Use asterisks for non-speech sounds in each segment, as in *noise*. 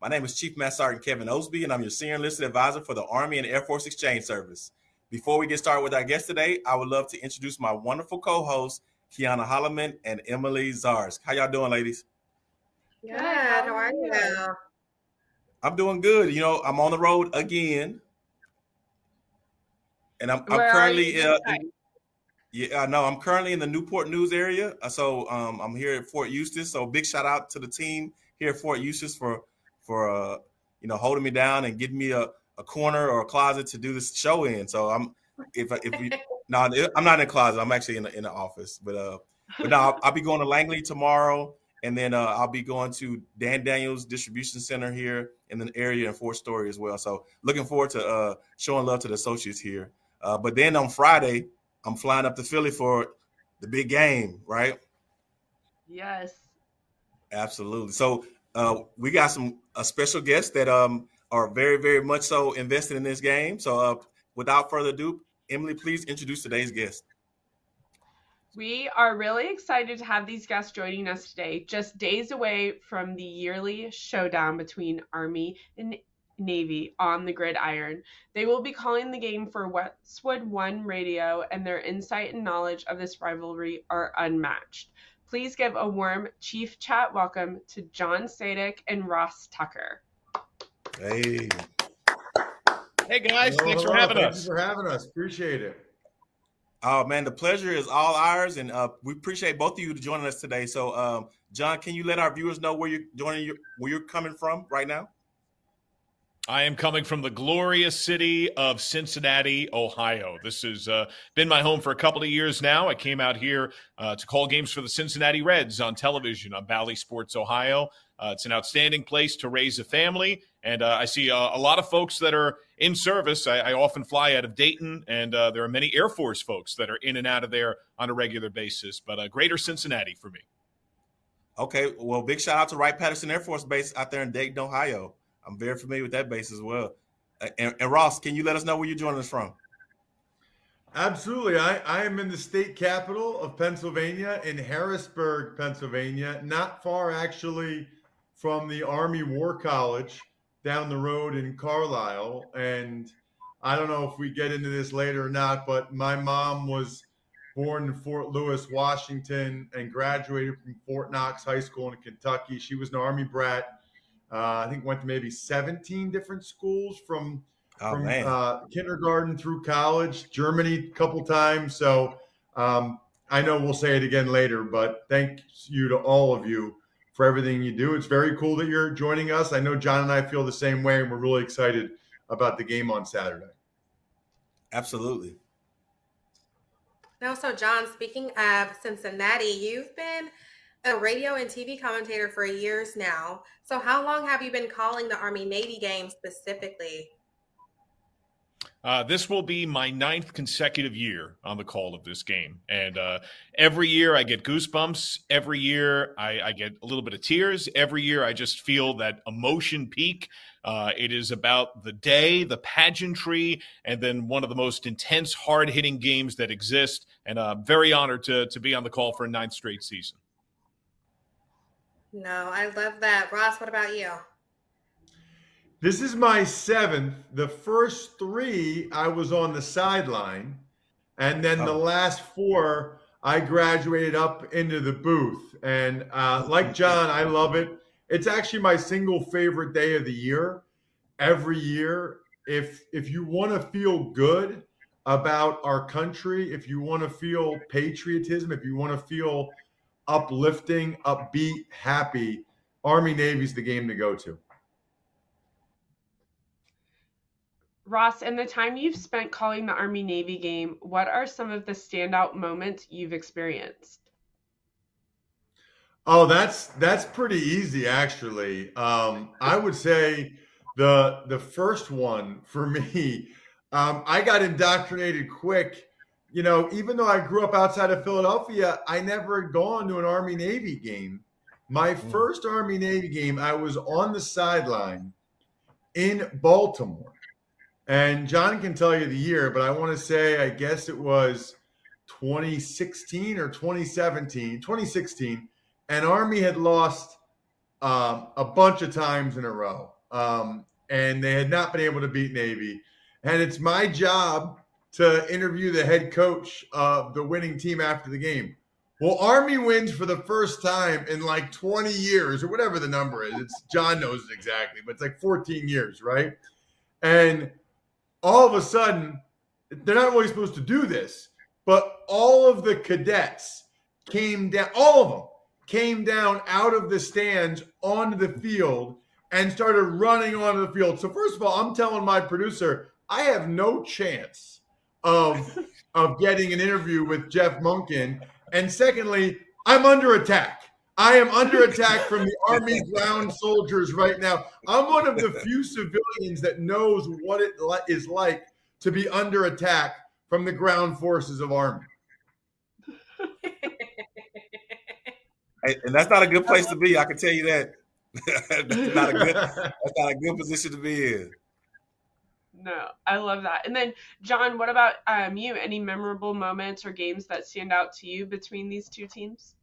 My name is Chief Master Sergeant Kevin Osby, and I'm your Senior Enlisted Advisor for the Army and Air Force Exchange Service. Before we get started with our guest today, I would love to introduce my wonderful co-hosts, Kiana Holloman and Emily Zars. How y'all doing, ladies? Good. How are you? I'm doing good. You know, I'm on the road again, and I'm, I'm currently. Uh, in, yeah, I know. I'm currently in the Newport News area, so um, I'm here at Fort Eustis. So big shout out to the team here at Fort Eustis for for uh, you know holding me down and getting me a, a corner or a closet to do this show in. So I'm if if we *laughs* no, I'm not in a closet. I'm actually in the, in the office. But uh, but now I'll, I'll, be going to Langley tomorrow, and then uh, I'll be going to Dan Daniels Distribution Center here in the area in Fort Story as well. So looking forward to uh, showing love to the associates here. Uh, but then on Friday, I'm flying up to Philly for the big game, right? Yes. Absolutely. So uh, we got some a special guests that um are very very much so invested in this game. So uh, without further ado, Emily, please introduce today's guest. We are really excited to have these guests joining us today, just days away from the yearly showdown between Army and Navy on the gridiron. They will be calling the game for Westwood One Radio, and their insight and knowledge of this rivalry are unmatched. Please give a warm Chief Chat welcome to John Sadak and Ross Tucker. Hey. Hey guys, hello, thanks for having Thank us. for having us. Appreciate it. Oh man, the pleasure is all ours, and uh, we appreciate both of you to joining us today. So, um, John, can you let our viewers know where you're joining, your, where you're coming from right now? I am coming from the glorious city of Cincinnati, Ohio. This has uh, been my home for a couple of years now. I came out here uh, to call games for the Cincinnati Reds on television on Bally Sports Ohio. Uh, it's an outstanding place to raise a family, and uh, I see a lot of folks that are in service. I, I often fly out of Dayton, and uh, there are many Air Force folks that are in and out of there on a regular basis. But uh, greater Cincinnati for me. Okay, well, big shout out to Wright Patterson Air Force Base out there in Dayton, Ohio. I'm very familiar with that base as well. And, and, Ross, can you let us know where you're joining us from? Absolutely. I, I am in the state capital of Pennsylvania, in Harrisburg, Pennsylvania, not far actually from the Army War College down the road in Carlisle. And I don't know if we get into this later or not, but my mom was born in Fort Lewis, Washington, and graduated from Fort Knox High School in Kentucky. She was an Army brat uh, I think went to maybe 17 different schools from oh, from uh, kindergarten through college. Germany a couple times. So um, I know we'll say it again later, but thank you to all of you for everything you do. It's very cool that you're joining us. I know John and I feel the same way, and we're really excited about the game on Saturday. Absolutely. Now, so John, speaking of Cincinnati, you've been a radio and TV commentator for years now. So, how long have you been calling the Army Navy game specifically? Uh, this will be my ninth consecutive year on the call of this game. And uh, every year I get goosebumps. Every year I, I, get a little bit of tears. Every year I just feel that emotion peak. Uh, it is about the day, the pageantry, and then one of the most intense, hard hitting games that exist. And I'm uh, very honored to, to be on the call for a ninth straight season. No, I love that. Ross, what about you? This is my seventh. The first three, I was on the sideline. And then oh. the last four, I graduated up into the booth. And uh, like John, I love it. It's actually my single favorite day of the year. Every year, if if you want to feel good about our country, if you want to feel patriotism, if you want to feel uplifting, upbeat, happy, Army Navy's the game to go to. Ross, in the time you've spent calling the Army Navy game, what are some of the standout moments you've experienced? Oh, that's that's pretty easy actually. Um, I would say the the first one for *laughs* me Um, I got indoctrinated quick. You know, even though I grew up outside of Philadelphia, I never had gone to an Army Navy game. My mm. first Army Navy game, I was on the sideline in Baltimore. And John can tell you the year, but I want to say, I guess it was 2016 or 2017, 2016. And Army had lost um, a bunch of times in a row. Um, and they had not been able to beat Navy. And it's my job to interview the head coach of the winning team after the game. Well, Army wins for the first time in like 20 years or whatever the number is. It's John knows it exactly, but it's like 14 years, right? And all of a sudden, they're not really supposed to do this, but all of the cadets came down, all of them came down out of the stands onto the field and started running onto the field. So first of all, I'm telling my producer, I have no chance of of getting an interview with Jeff Monken. And secondly, I'm under attack. I am under attack from the Army ground soldiers right now. I'm one of the few civilians that knows what it is like to be under attack from the ground forces of Army. and that's not a good place to be. I can tell you that. *laughs* that's not a good. *laughs* That's not a good position to be in. No, I love that. And then, John, what about um, you? Any memorable moments or games that stand out to you between these two teams?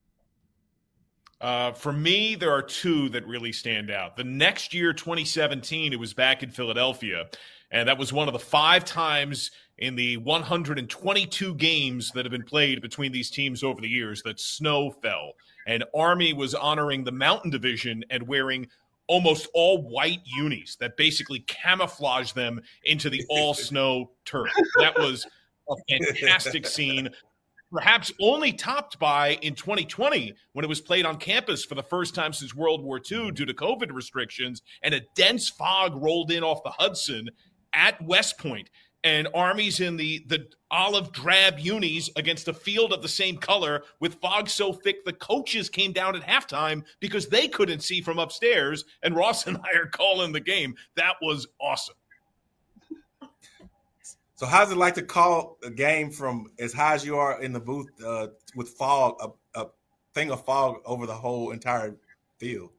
Uh, for me, there are two that really stand out. The next year, 2017, it was back in Philadelphia, and that was one of the five times in the 122 games that have been played between these teams over the years that snow fell. And Army was honoring the Mountain Division and wearing almost all white unis that basically camouflage them into the all *laughs* snow turf. That was a fantastic scene. Perhaps only topped by in 2020 when it was played on campus for the first time since World War II due to COVID restrictions, and a dense fog rolled in off the Hudson at West Point and armies in the the olive drab unis against a field of the same color with fog so thick the coaches came down at halftime because they couldn't see from upstairs and Ross and I are calling the game. That was awesome. So how's it like to call a game from as high as you are in the booth uh, with fog, a, a thing of fog over the whole entire field?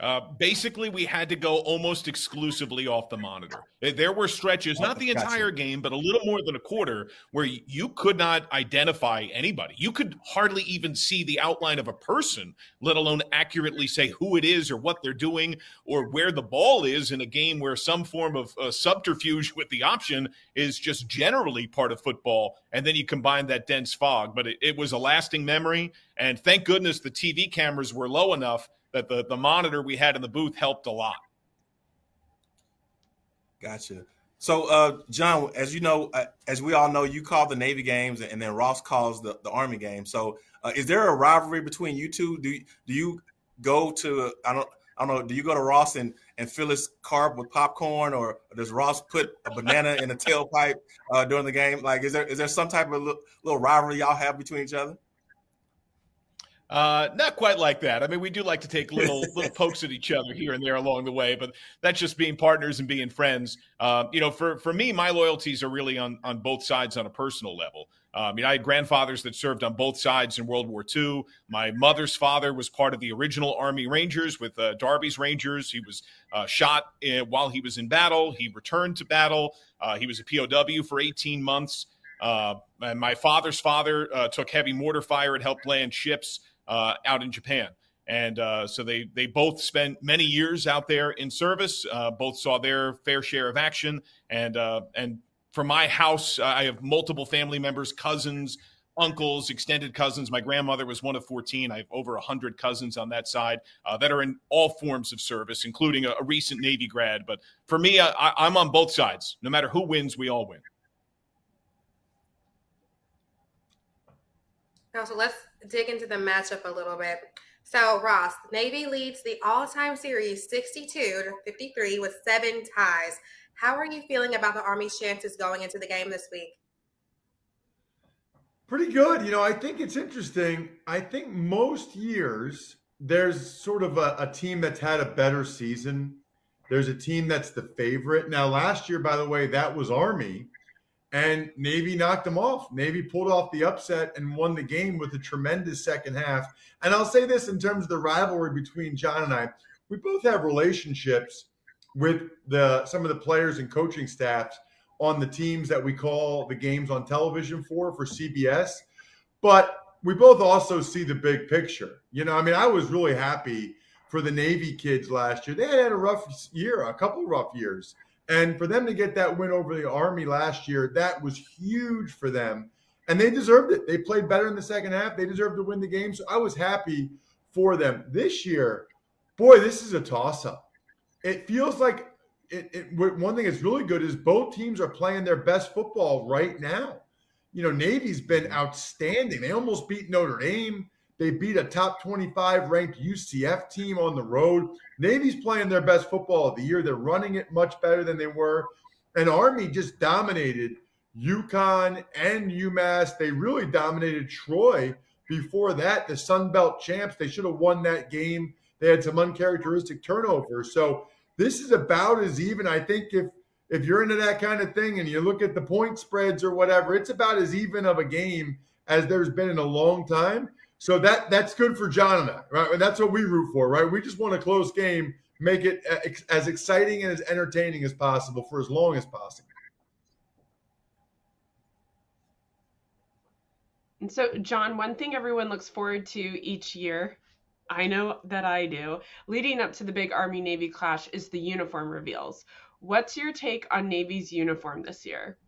Uh, basically, we had to go almost exclusively off the monitor. There were stretches, not the entire game, but a little more than a quarter, where you could not identify anybody. You could hardly even see the outline of a person, let alone accurately say who it is or what they're doing or where the ball is in a game where some form of uh, subterfuge with the option is just generally part of football. And then you combine that dense fog. But it, it was a lasting memory. And thank goodness the TV cameras were low enough that the the monitor we had in the booth helped a lot. Gotcha. So, uh, John, as you know, uh, as we all know, you call the Navy games, and then Ross calls the, the Army games. So, uh, is there a rivalry between you two? Do do you go to I don't I don't know. Do you go to Ross and and fill his carb with popcorn, or does Ross put a banana in a tailpipe uh, during the game? Like, is there is there some type of little, little rivalry y'all have between each other? Uh, not quite like that. I mean, we do like to take little *laughs* little pokes at each other here and there along the way, but that's just being partners and being friends. Uh, you know, for for me, my loyalties are really on on both sides on a personal level. Uh, I mean, I had grandfathers that served on both sides in World War II. My mother's father was part of the original Army Rangers with uh, Darby's Rangers. He was uh, shot in, while he was in battle. He returned to battle. Uh, he was a POW for 18 months. Uh, and my father's father uh, took heavy mortar fire and helped land ships uh, out in Japan. And uh, so they they both spent many years out there in service. Uh, both saw their fair share of action. And uh, and for my house, I have multiple family members, cousins, uncles, extended cousins. My grandmother was one of 14. I have over 100 cousins on that side uh, that are in all forms of service, including a, a recent Navy grad. But for me, I, I'm on both sides. No matter who wins, we all win. Now, so let's dig into the matchup a little bit. So, Ross, Navy leads the all time series 62 to 53 with seven ties. How are you feeling about the Army's chances going into the game this week? Pretty good. You know, I think it's interesting. I think most years there's sort of a, a team that's had a better season. there's a team that's the favorite. Now, last year, by the way, that was Army, and Navy knocked them off. Navy pulled off the upset and won the game with a tremendous second half. And I'll say this in terms of the rivalry between John and I, we both have relationships with the some of the players and coaching staffs on the teams that we call the games on television for for CBS. But we both also see the big picture. You know, I mean, I was really happy for the Navy kids last year. They had a rough year, a couple rough years. And for them to get that win over the Army last year, that was huge for them. And they deserved it. They played better in the second half. They deserved to win the game. So I was happy for them. This year, boy, this is a toss up. It feels like it, it, one thing that's really good is both teams are playing their best football right now. You know, Navy's been outstanding. They almost beat Notre Dame. They beat a top 25 ranked UCF team on the road. Navy's playing their best football of the year. They're running it much better than they were. And Army just dominated UConn and UMass. They really dominated Troy before that. The Sun Belt champs, they should have won that game. They had some uncharacteristic turnovers. So this is about as even. I think if if you're into that kind of thing and you look at the point spreads or whatever, it's about as even of a game as there's been in a long time. So that that's good for John and I, right? And that's what we root for, right? We just want a close game, make it uh, as exciting and as entertaining as possible for as long as possible. And so, John, one thing everyone looks forward to each year, I know that I do, leading up to the big Army Navy clash is the uniform reveals. What's your take on Navy's uniform this year?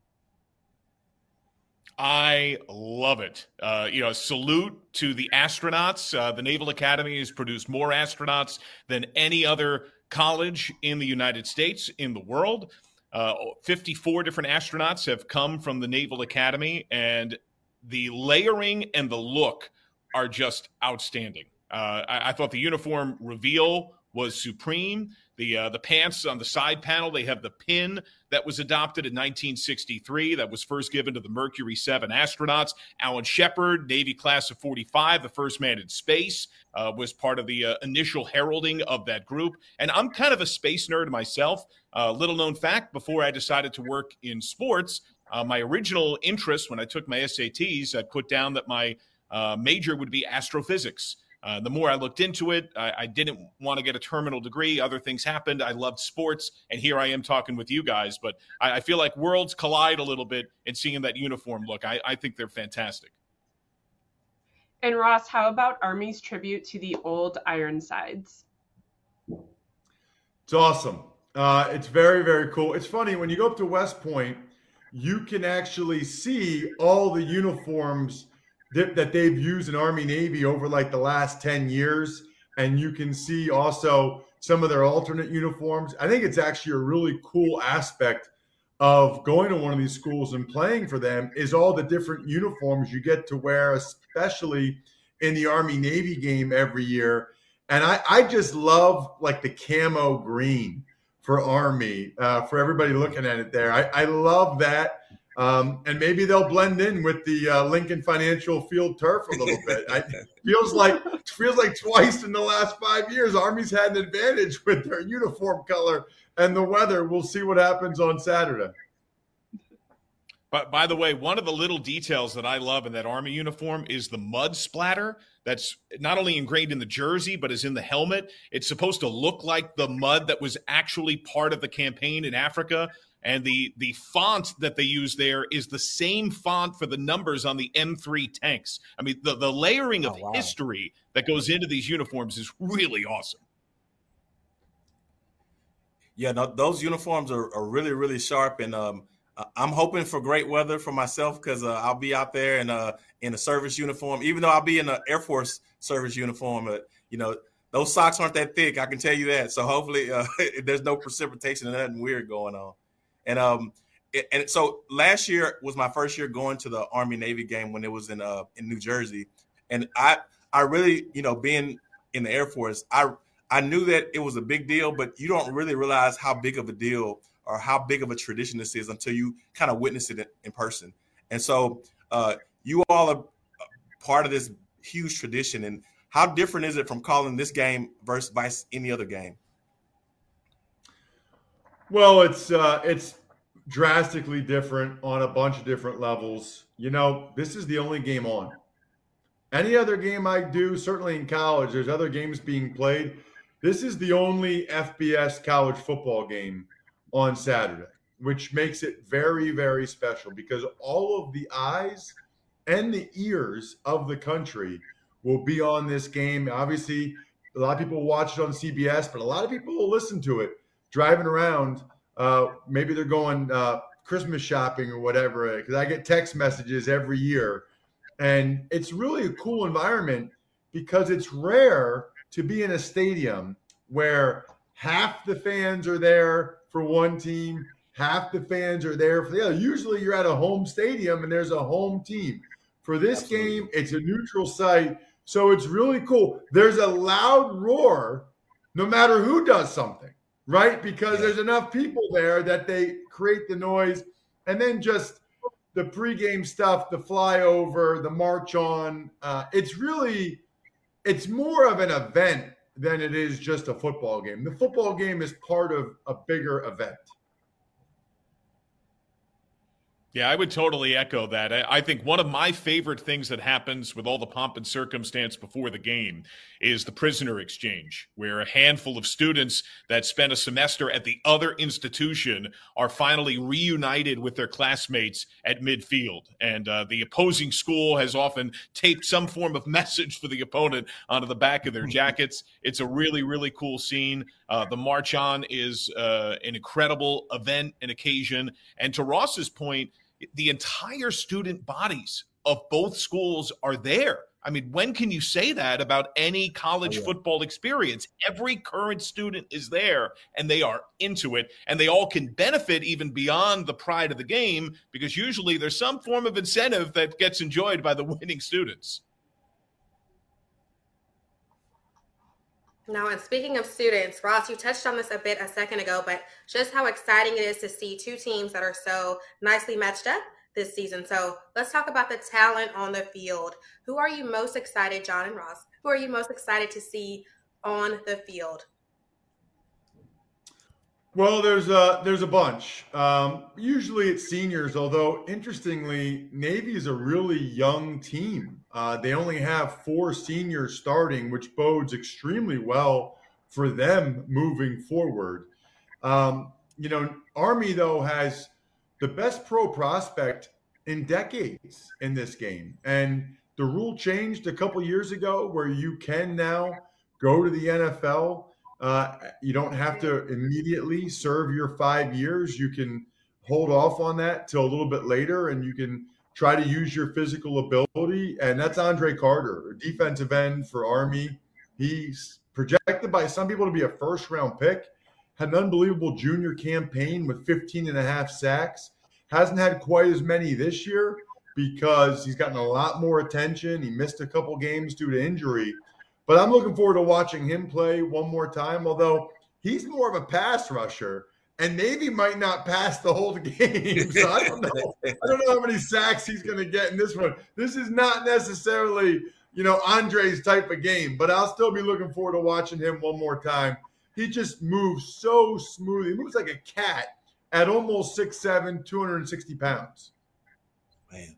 I love it. Uh, you know, salute to the astronauts. Uh, the Naval Academy has produced more astronauts than any other college in the United States, in the world. Uh, 54 different astronauts have come from the Naval Academy, and the layering and the look are just outstanding. Uh, I, I thought the uniform reveal was supreme. The uh, the pants on the side panel, they have the pin that was adopted in 1963 that was first given to the Mercury 7 astronauts. Alan Shepard, Navy class of 45, the first man in space, uh, was part of the uh, initial heralding of that group. And I'm kind of a space nerd myself. Uh, little known fact before I decided to work in sports, uh, my original interest when I took my SATs, I put down that my uh, major would be astrophysics. Uh, the more I looked into it, I, I, didn't want to get a terminal degree. Other things happened. I loved sports, and here I am talking with you guys. But I, I feel like worlds collide a little bit in seeing that uniform look. I, I, think they're fantastic. And Ross, how about Army's tribute to the old Ironsides? It's awesome. Uh, it's very, very cool. It's funny when you go up to West Point, you can actually see all the uniforms that they've used in Army Navy over like the last 10 years. And you can see also some of their alternate uniforms. I think it's actually a really cool aspect of going to one of these schools and playing for them is all the different uniforms you get to wear, especially in the Army Navy game every year. And I, I just love like the camo green for Army, uh, for everybody looking at it there. I, I love that. Um, and maybe they'll blend in with the uh, Lincoln Financial Field turf a little bit. I, *laughs* feels like feels like twice in the last five years, Army's had an advantage with their uniform color and the weather. We'll see what happens on Saturday. But by the way, one of the little details that I love in that Army uniform is the mud splatter that's not only engraved in the jersey, but is in the helmet. It's supposed to look like the mud that was actually part of the campaign in Africa and the the font that they use there is the same font for the numbers on the M3 tanks. I mean, the the layering of oh, wow. history that goes into these uniforms is really awesome. Yeah, no, those uniforms are, are really really sharp, and um, I'm hoping for great weather for myself because uh, I'll be out there in a in a service uniform, even though I'll be in an Air Force service uniform. But you know, those socks aren't that thick. I can tell you that. So hopefully, uh, *laughs* there's no precipitation and nothing weird going on. And um, it, and so last year was my first year going to the Army Navy game when it was in uh in New Jersey, and I I really you know being in the Air Force I I knew that it was a big deal, but you don't really realize how big of a deal or how big of a tradition this is until you kind of witness it in person. And so uh, you all are part of this huge tradition. And how different is it from calling this game versus vice any other game? Well, it's uh, it's drastically different on a bunch of different levels. You know, this is the only game on. Any other game I do, certainly in college, there's other games being played. This is the only FBS college football game on Saturday, which makes it very, very special because all of the eyes and the ears of the country will be on this game. Obviously, a lot of people watch it on CBS, but a lot of people will listen to it driving around. Uh, maybe they're going uh, Christmas shopping or whatever. Because I get text messages every year, and it's really a cool environment because it's rare to be in a stadium where half the fans are there for one team, half the fans are there for the other. Usually, you're at a home stadium and there's a home team. For this Absolutely. game, it's a neutral site. So it's really cool. There's a loud roar no matter who does something, right? Because yeah. there's enough people there that they create the noise. And then just the pregame stuff, the flyover, the march on. Uh, it's really, it's more of an event than it is just a football game. The football game is part of a bigger event. Yeah, I would totally echo that. I, think one of my favorite things that happens with all the pomp and circumstance before the game is the prisoner exchange, where a handful of students that spent a semester at the other institution are finally reunited with their classmates at midfield. And uh, the opposing school has often taped some form of *laughs* message for the opponent onto the back of their *laughs* jackets. It's a really, really cool scene. Uh, the March On is uh, an incredible event and occasion. And to Ross's point, the entire student bodies of both schools are there. I mean, when can you say that about any college oh, yeah. football experience? Every current student is there and they are into it, and they all can benefit even beyond the pride of the game because usually there's some form of incentive that gets enjoyed by the *laughs* winning students. Now, and speaking of students, Ross, you touched on this a bit a second ago, but just how exciting it is to see two teams that are so nicely matched up this season. So let's talk about the talent on the field. Who are you most excited, John and Ross? Who are you most excited to see on the field? Well, there's a there's a bunch. Um, usually it's seniors, although interestingly, Navy is a really young team. Uh, they only have four seniors starting, which bodes extremely well for them moving forward. Um, you know, Army though has the best pro prospect in decades in this game, and the rule changed a couple years ago where you can now go to the NFL uh, you don't have to immediately serve your five years. You can hold off on that till a little bit later, and you can try to use your physical ability. And that's Andre Carter, defensive end for Army. He's projected by some people to be a first round pick. Had an unbelievable junior campaign with 15 and a half sacks. Hasn't had quite as many this year because he's gotten a lot more attention. He missed a couple games due to injury. But I'm looking forward to watching him play one more time, although he's more of a pass rusher. And Navy might not pass the whole *laughs* game. So I don't know. I don't know how many sacks he's going to get in this one. This is not necessarily, you know, Andre's type of game, but I'll still be looking forward to watching him one more time. He just moves so smoothly. He moves like a cat at almost 6'7, 260 pounds. Man.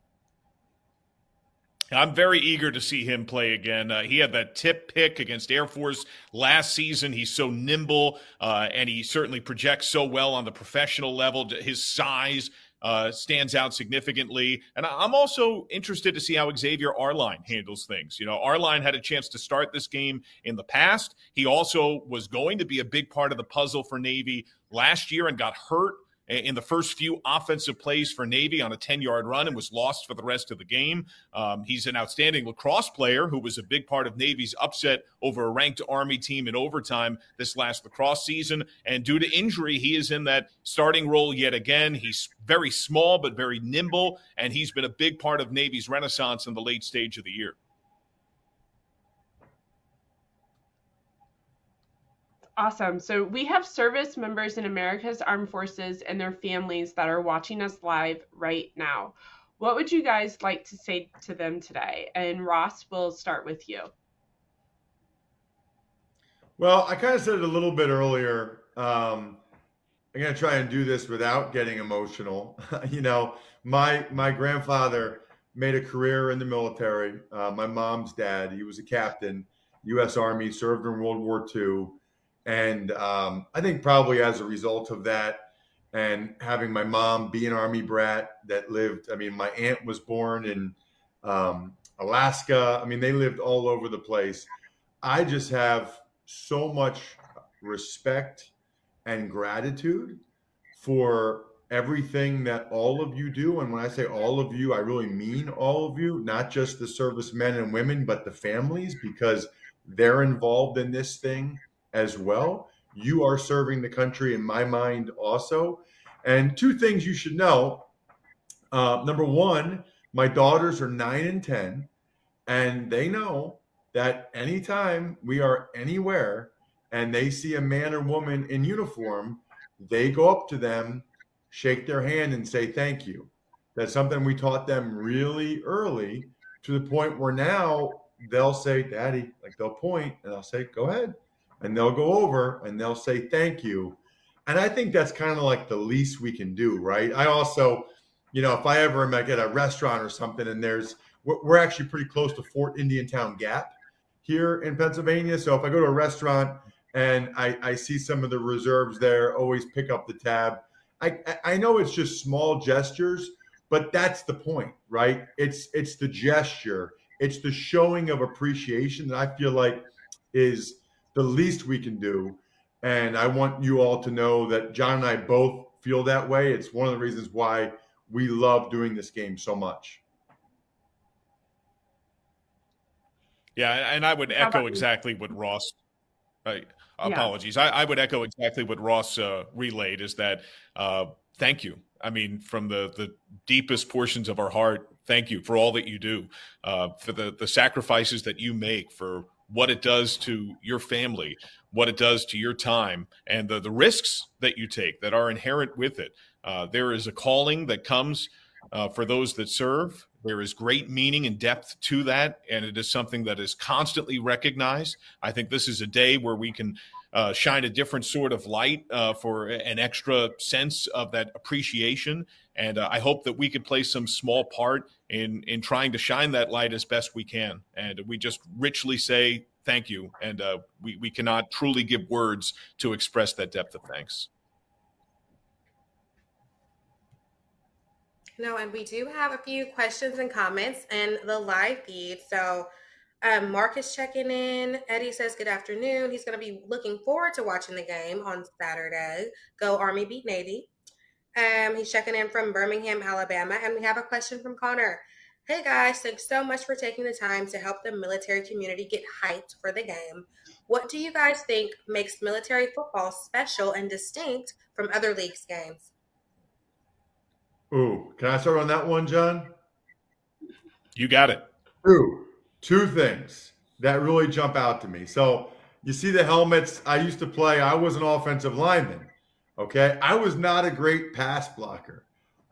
I'm very eager to see him play again. Uh, he had that tip pick against Air Force last season. He's so nimble, uh, and he certainly projects so well on the professional level. His size uh, stands out significantly. And I'm also interested to see how Xavier Arline handles things. You know, Arline had a chance to start this game in the past. He also was going to be a big part of the puzzle for Navy last year and got hurt in the first few offensive plays for Navy on a 10 yard run and was lost for the rest of the game. Um, he's an outstanding lacrosse player who was a big part of Navy's upset over a ranked Army team in overtime this last lacrosse season. And due to injury, he is in that starting role yet again. He's very small, but very nimble, and he's been a big part of Navy's renaissance in the late stage of the year. Awesome. So we have service members in America's Armed Forces and their families that are watching us live right now. What would you guys like to say to them today? And Ross, we'll start with you. Well, I kind of said it a little bit earlier. Um, I'm gonna try and do this without getting emotional. *laughs* you know, my my grandfather made a career in the military. Uh, my mom's dad, he was a captain, U.S. Army, served in World War II, and um, I think probably as a result of that, and having my mom be an Army brat that lived. I mean, my aunt was born in um, Alaska. I mean, they lived all over the place. I just have so much respect and gratitude for everything that all of you do. And when I say all of you, I really mean all of you, not just the servicemen and women, but the families, because they're involved in this thing as well. You are serving the country in my mind also. And two things you should know. Uh, number one, my daughters are nine and 10, and they know that anytime we are anywhere and they see a man or woman in uniform, they go up to them, shake their hand, and say thank you. That's something we taught them really early to the point where now they'll say, Daddy, like they'll point and I'll say, Go ahead. And they'll go over and they'll say thank you. And I think that's kind of like the least we can do, right? I also, you know, if I ever am at a restaurant or something and there's, we're, actually pretty close to Fort Indiantown Gap here in Pennsylvania. So if I go to a restaurant and I, I see some of the reserves there, always pick up the tab. I, I know it's just small gestures, but that's the point, right? It's it's the gesture, it's the showing of appreciation that I feel like is the least we can do. And I want you all to know that John and I both feel that way. It's one of the reasons why we love doing this game so much. Yeah, and I would echo exactly what Ross. Uh, apologies. Yeah. I, I, would echo exactly what Ross uh, relayed. Is that uh, thank you. I mean, from the the deepest portions of our heart, thank you for all that you do, uh, for the the sacrifices that you make, for what it does to your family, what it does to your time, and the the risks that you take that are inherent with it. Uh, there is a calling that comes uh, for those that serve. There is great meaning and depth to that, and it is something that is constantly recognized. I think this is a day where we can uh, shine a different sort of light uh, for an extra sense of that appreciation. And uh, I hope that we can play some small part in in trying to shine that light as best we can. And we just richly say thank you, and uh, we we cannot truly give words to express that depth of thanks. No, and we do have a few questions and comments in the live feed. So um, Mark is checking in. Eddie says, Good afternoon. He's going to be looking forward to watching the game on Saturday. Go Army beat Navy. Um, he's checking in from Birmingham, Alabama. And we have a question from Connor. Hey guys, thanks so much for taking the time to help the military community get hyped for the game. What do you guys think makes military football special and distinct from other leagues games? Ooh, can I start on that one, John? You got it. Ooh, two things that really jump out to me. So you see the helmets. I used to play. I was an offensive lineman. Okay, I was not a great pass blocker.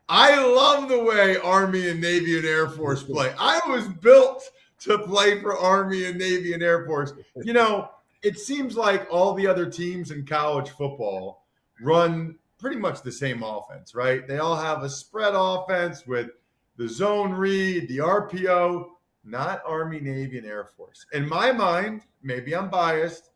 I love the way Army and Navy and Air Force *laughs* play. I was built to play for Army and Navy and Air Force. You know, it seems like all the other teams in college football run pretty much the same offense, right? They all have a spread offense with the zone read, the RPO, not Army, Navy, and Air Force. In my mind, maybe I'm biased,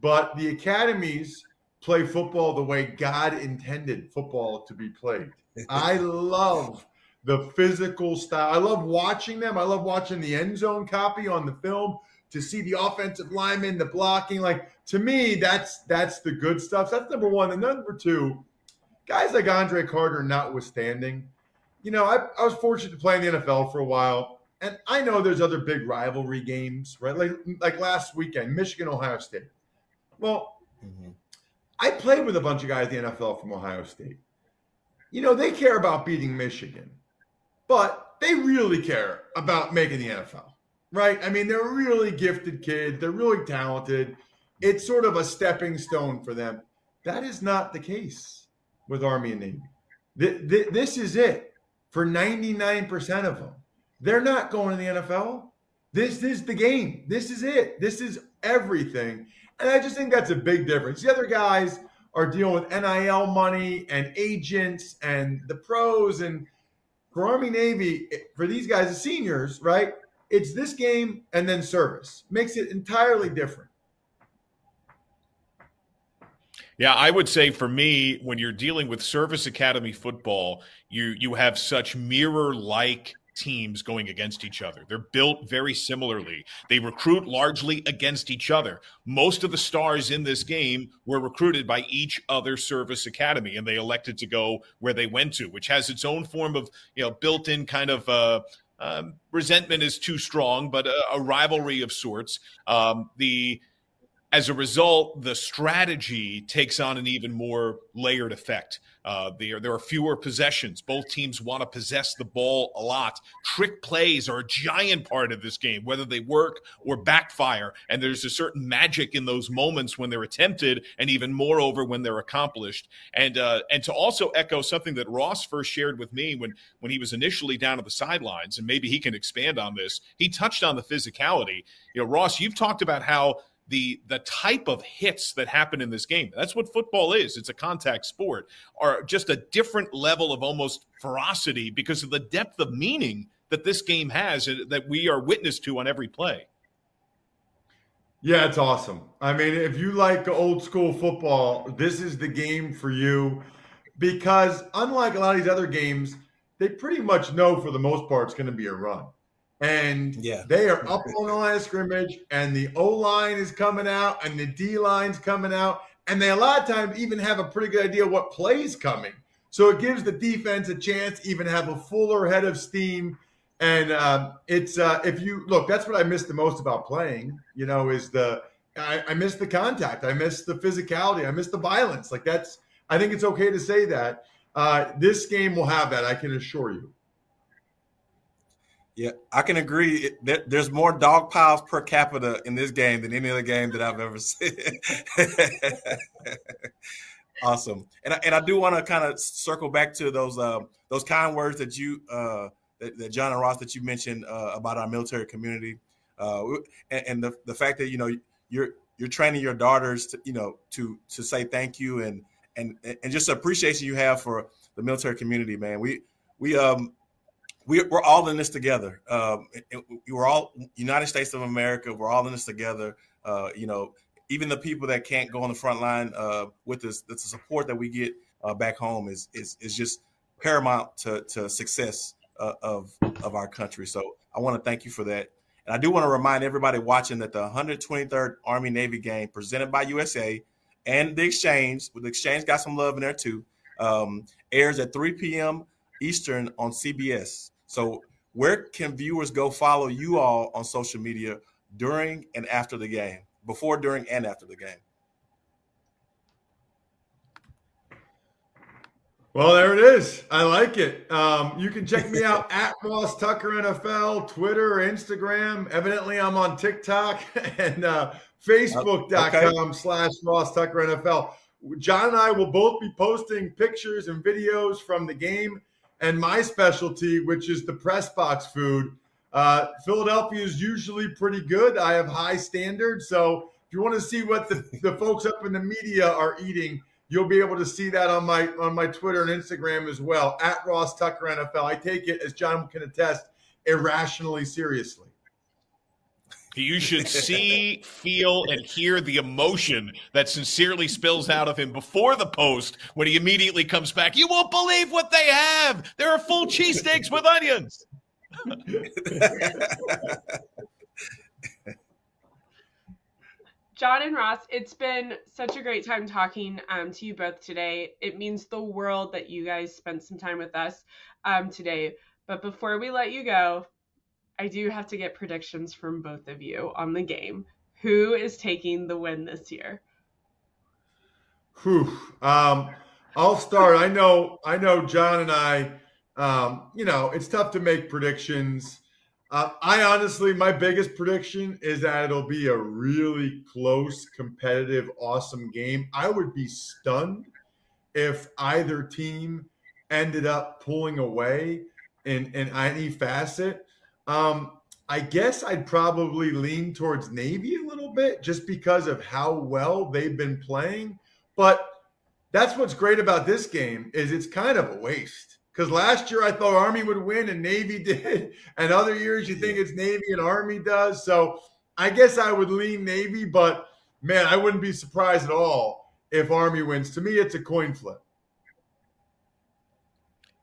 but the academies play football the way God intended football to be played. I love the physical style. I love watching them. I love watching the end zone copy on the film to see the offensive lineman, the blocking. Like to me, that's that's the good stuff. That's number one. And number two, guys like Andre Carter notwithstanding, you know, I, I was fortunate to play in the NFL for a while. And I know there's other big rivalry games, right? Like like last weekend, Michigan, Ohio State. Well, mm-hmm. I played with a bunch of guys in the NFL from Ohio State. You know, they care about beating Michigan, but they really care about making the NFL, right? I mean, they're really gifted kids. They're really talented. It's sort of a stepping stone for them. That is not the case with Army and Navy. This is it for 99% of them. They're not going to the NFL. This is the game. This is it. This is everything. And I just think that's a big difference. The other guys are dealing with NIL money and agents and the pros and for Army Navy, eh, for these guys, the seniors, right? It's this game and then service. Makes it entirely different. Yeah, I would say for me, when you're dealing with service academy football, you you have such mirror like teams going against each other. They're built very similarly. They recruit largely against each other. Most of the stars in this game were recruited by each other service academy, and they elected to go where they went to, which has its own form of you know built-in kind of. Uh, um, resentment is too strong, but a, a rivalry of sorts. Um, the as a result, the strategy takes on an even more layered effect. Uh, there, there are fewer possessions. Both teams want to possess the ball a lot. Trick plays are a giant part of this game, whether they work or backfire. And there's a certain magic in those moments when they're attempted, and even moreover when they're accomplished. And uh, and to also echo something that Ross first shared with me when when he was initially down at the sidelines, and maybe he can expand on this. He touched on the physicality. You know, Ross, you've talked about how the the type of hits that happen in this game. That's what football is. It's a contact sport. Are just a different level of almost ferocity because of the depth of meaning that this game has that we are witness to on every play. Yeah it's awesome. I mean if you like old school football this is the game for you because unlike a lot of these other games they pretty much know for the most part it's going to be a run and yeah. they are up on the line of scrimmage, and the O line is coming out, and the D line's coming out, and they a lot of times even have a pretty good idea what plays coming. So it gives the defense a chance to even have a fuller head of steam. And um, it's uh, if you look, that's what I miss the most about playing. You know, is the I, I miss the contact, I miss the physicality, I miss the violence. Like that's I think it's okay to say that. Uh, this game will have that, I can assure you. Yeah, I can agree. There, there's more dog piles per capita in this game than any other game that I've ever *laughs* seen. awesome, and I, and I do want to kind of circle back to those uh, those kind words that you uh, that, that, John and Ross that you mentioned uh, about our military community, uh, and, and, the the fact that you know you're you're training your daughters to you know to to say thank you and and and just appreciation you have for the military community, man. We we um we, we're all in this together. Um, we're all United States of America. We're all in this together. Uh, you know, even the people that can't go on the front line uh, with us, the support that we get uh, back home is, is is just paramount to, to success uh, of of our country. So I want to thank you for that. And I do want to remind everybody watching that the 123rd Army Navy game presented by USAA and the Exchange, with the Exchange got some love in there too, um, airs at 3 p.m. Eastern on CBS. So, where can viewers go follow you all on social media during and after the game, before, during, and after the game? Well, there it is. I like it. Um, you can check me out *laughs* at Ross Tucker NFL, Twitter, Instagram. Evidently, I'm on TikTok *laughs* and uh, Facebook.com okay. slash Ross Tucker NFL. John and I will both be posting pictures and videos from the game and my specialty, which is the press box food. Uh, Philadelphia is usually pretty good. I have high standards. So if you want to see what the, the folks up in the media are eating, you'll be able to see that on my on my Twitter and Instagram as well at Ross Tucker NFL. I take it, as John can attest, irrationally seriously. You should see, feel, and hear the emotion that sincerely spills out of him before the post when he immediately comes back. You won't believe what they have. There are full cheesesteaks with onions. John and Ross, it's been such a great time talking um, to you both today. It means the world that you guys spent some time with us um, today. But before we let you go, I do have to get predictions from both of you on the game. Who is taking the win this year? Whew. Um, I'll start. I know. I know. John and I. Um, you know, it's tough to make predictions. Uh, I honestly, my biggest prediction is that it'll be a really close, competitive, awesome game. I would be stunned if either team ended up pulling away in in any facet. Um, I guess I'd probably lean towards Navy a little bit just because of how well they've been playing. But that's what's great about this game is it's kind of a waste. Because last year I thought Army would win and Navy *laughs* did, and other years you think it's Navy and Army does. So I guess I would lean Navy, but man, I wouldn't be surprised at all if Army wins. To me, it's a coin flip.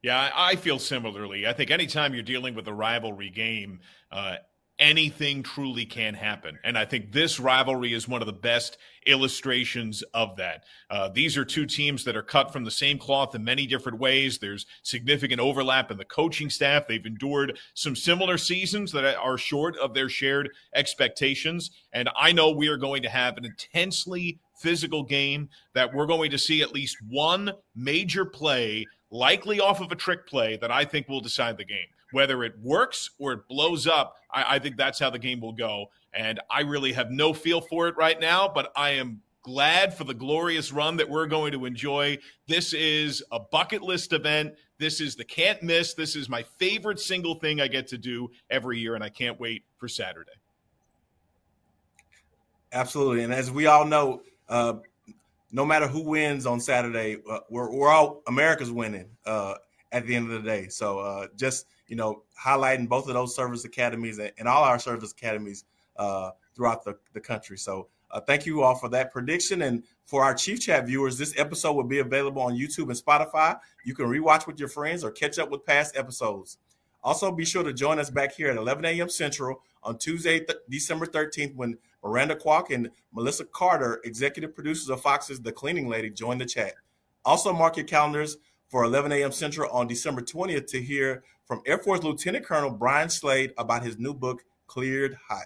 Yeah, I feel similarly. I think anytime you're dealing with a rivalry game, uh, anything truly can happen. And I think this rivalry is one of the best illustrations of that. Uh, these are two teams that are cut from the same cloth in many different ways. There's significant overlap in the coaching staff. They've endured some similar seasons that are short of their shared expectations. And I know we are going to have an intensely physical game that we're going to see at least one major play likely off of a trick play that I think will decide the game. Whether it works or it blows up, I, I, think that's how the game will go. And I really have no feel for it right now, but I am glad for the glorious run that we're going to enjoy. This is a bucket list event. This is the can't miss. This is my favorite single thing I get to do every year, and I can't wait for Saturday. Absolutely. And as we all know, uh, no matter who wins on Saturday, uh, we're, we're all America's winning uh, at the end of the day. So uh, just you know, highlighting both of those service academies and, and all our service academies uh, throughout the, the country. So uh, thank you all for that prediction. And for our Chief Chat viewers, this episode will be available on YouTube and Spotify. You can rewatch with your friends or catch up with past episodes. Also, be sure to join us back here at 11 a.m. Central on Tuesday, th- December 13th, when Miranda Kwok and Melissa Carter, executive producers of Fox's The Cleaning Lady, join the chat. Also, mark your calendars for 11 a.m. Central on December 20th to hear from Air Force Lieutenant Colonel Brian Slade about his new book, Cleared Hot.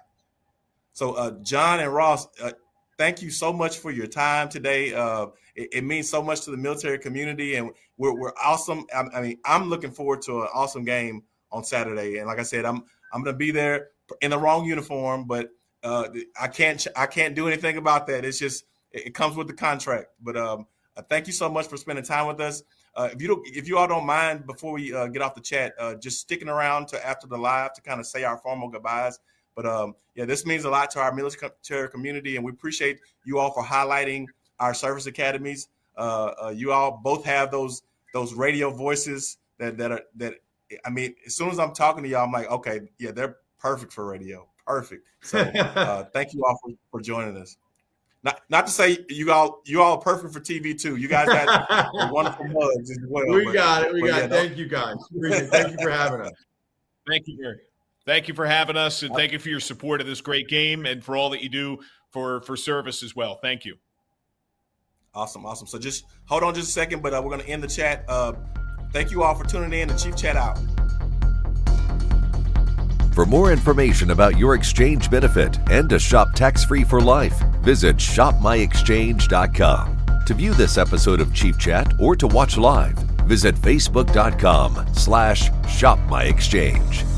So, uh, John and Ross, uh, thank you so much for your time today. Uh, it, it, means so much to the military community, and we're, we're awesome. I, I mean, I'm looking forward to an awesome game on Saturday. And like I said, I'm I'm going to be there in the wrong uniform, but uh, I can't I can't do anything about that. It's just it comes with the contract. But um, uh, thank you so much for spending time with us. Uh, if you don't, if you all don't mind, before we uh, get off the chat, uh, just sticking around to after the live to kind of say our formal goodbyes. But um, yeah, this means a lot to our military community, and we appreciate you all for highlighting our service academies. Uh, you all both have those those radio voices that that are that. I mean, as soon as I'm talking to y'all, I'm like, okay, yeah, they're perfect for radio, perfect. *laughs* So uh, thank you all for, for joining us. Not not to say you all you all perfect for TV too. You guys got *laughs* wonderful mugs as well. We but, got it. We got yeah, it. Thank you guys. thank you for having us. Thank you, Gary. Thank you for having us, and thank you for your support of this great game and for all that you do for for service as well. Thank you. Awesome, awesome. So just hold on just a second, but uh, we're going to end the chat. Uh, thank you all for tuning in. The Chief Chat out. For more information about your exchange benefit and to shop tax free for life, visit shopmyexchange.com. To view this episode of Chief Chat or to watch live, visit facebook.com slash shopmyexchange.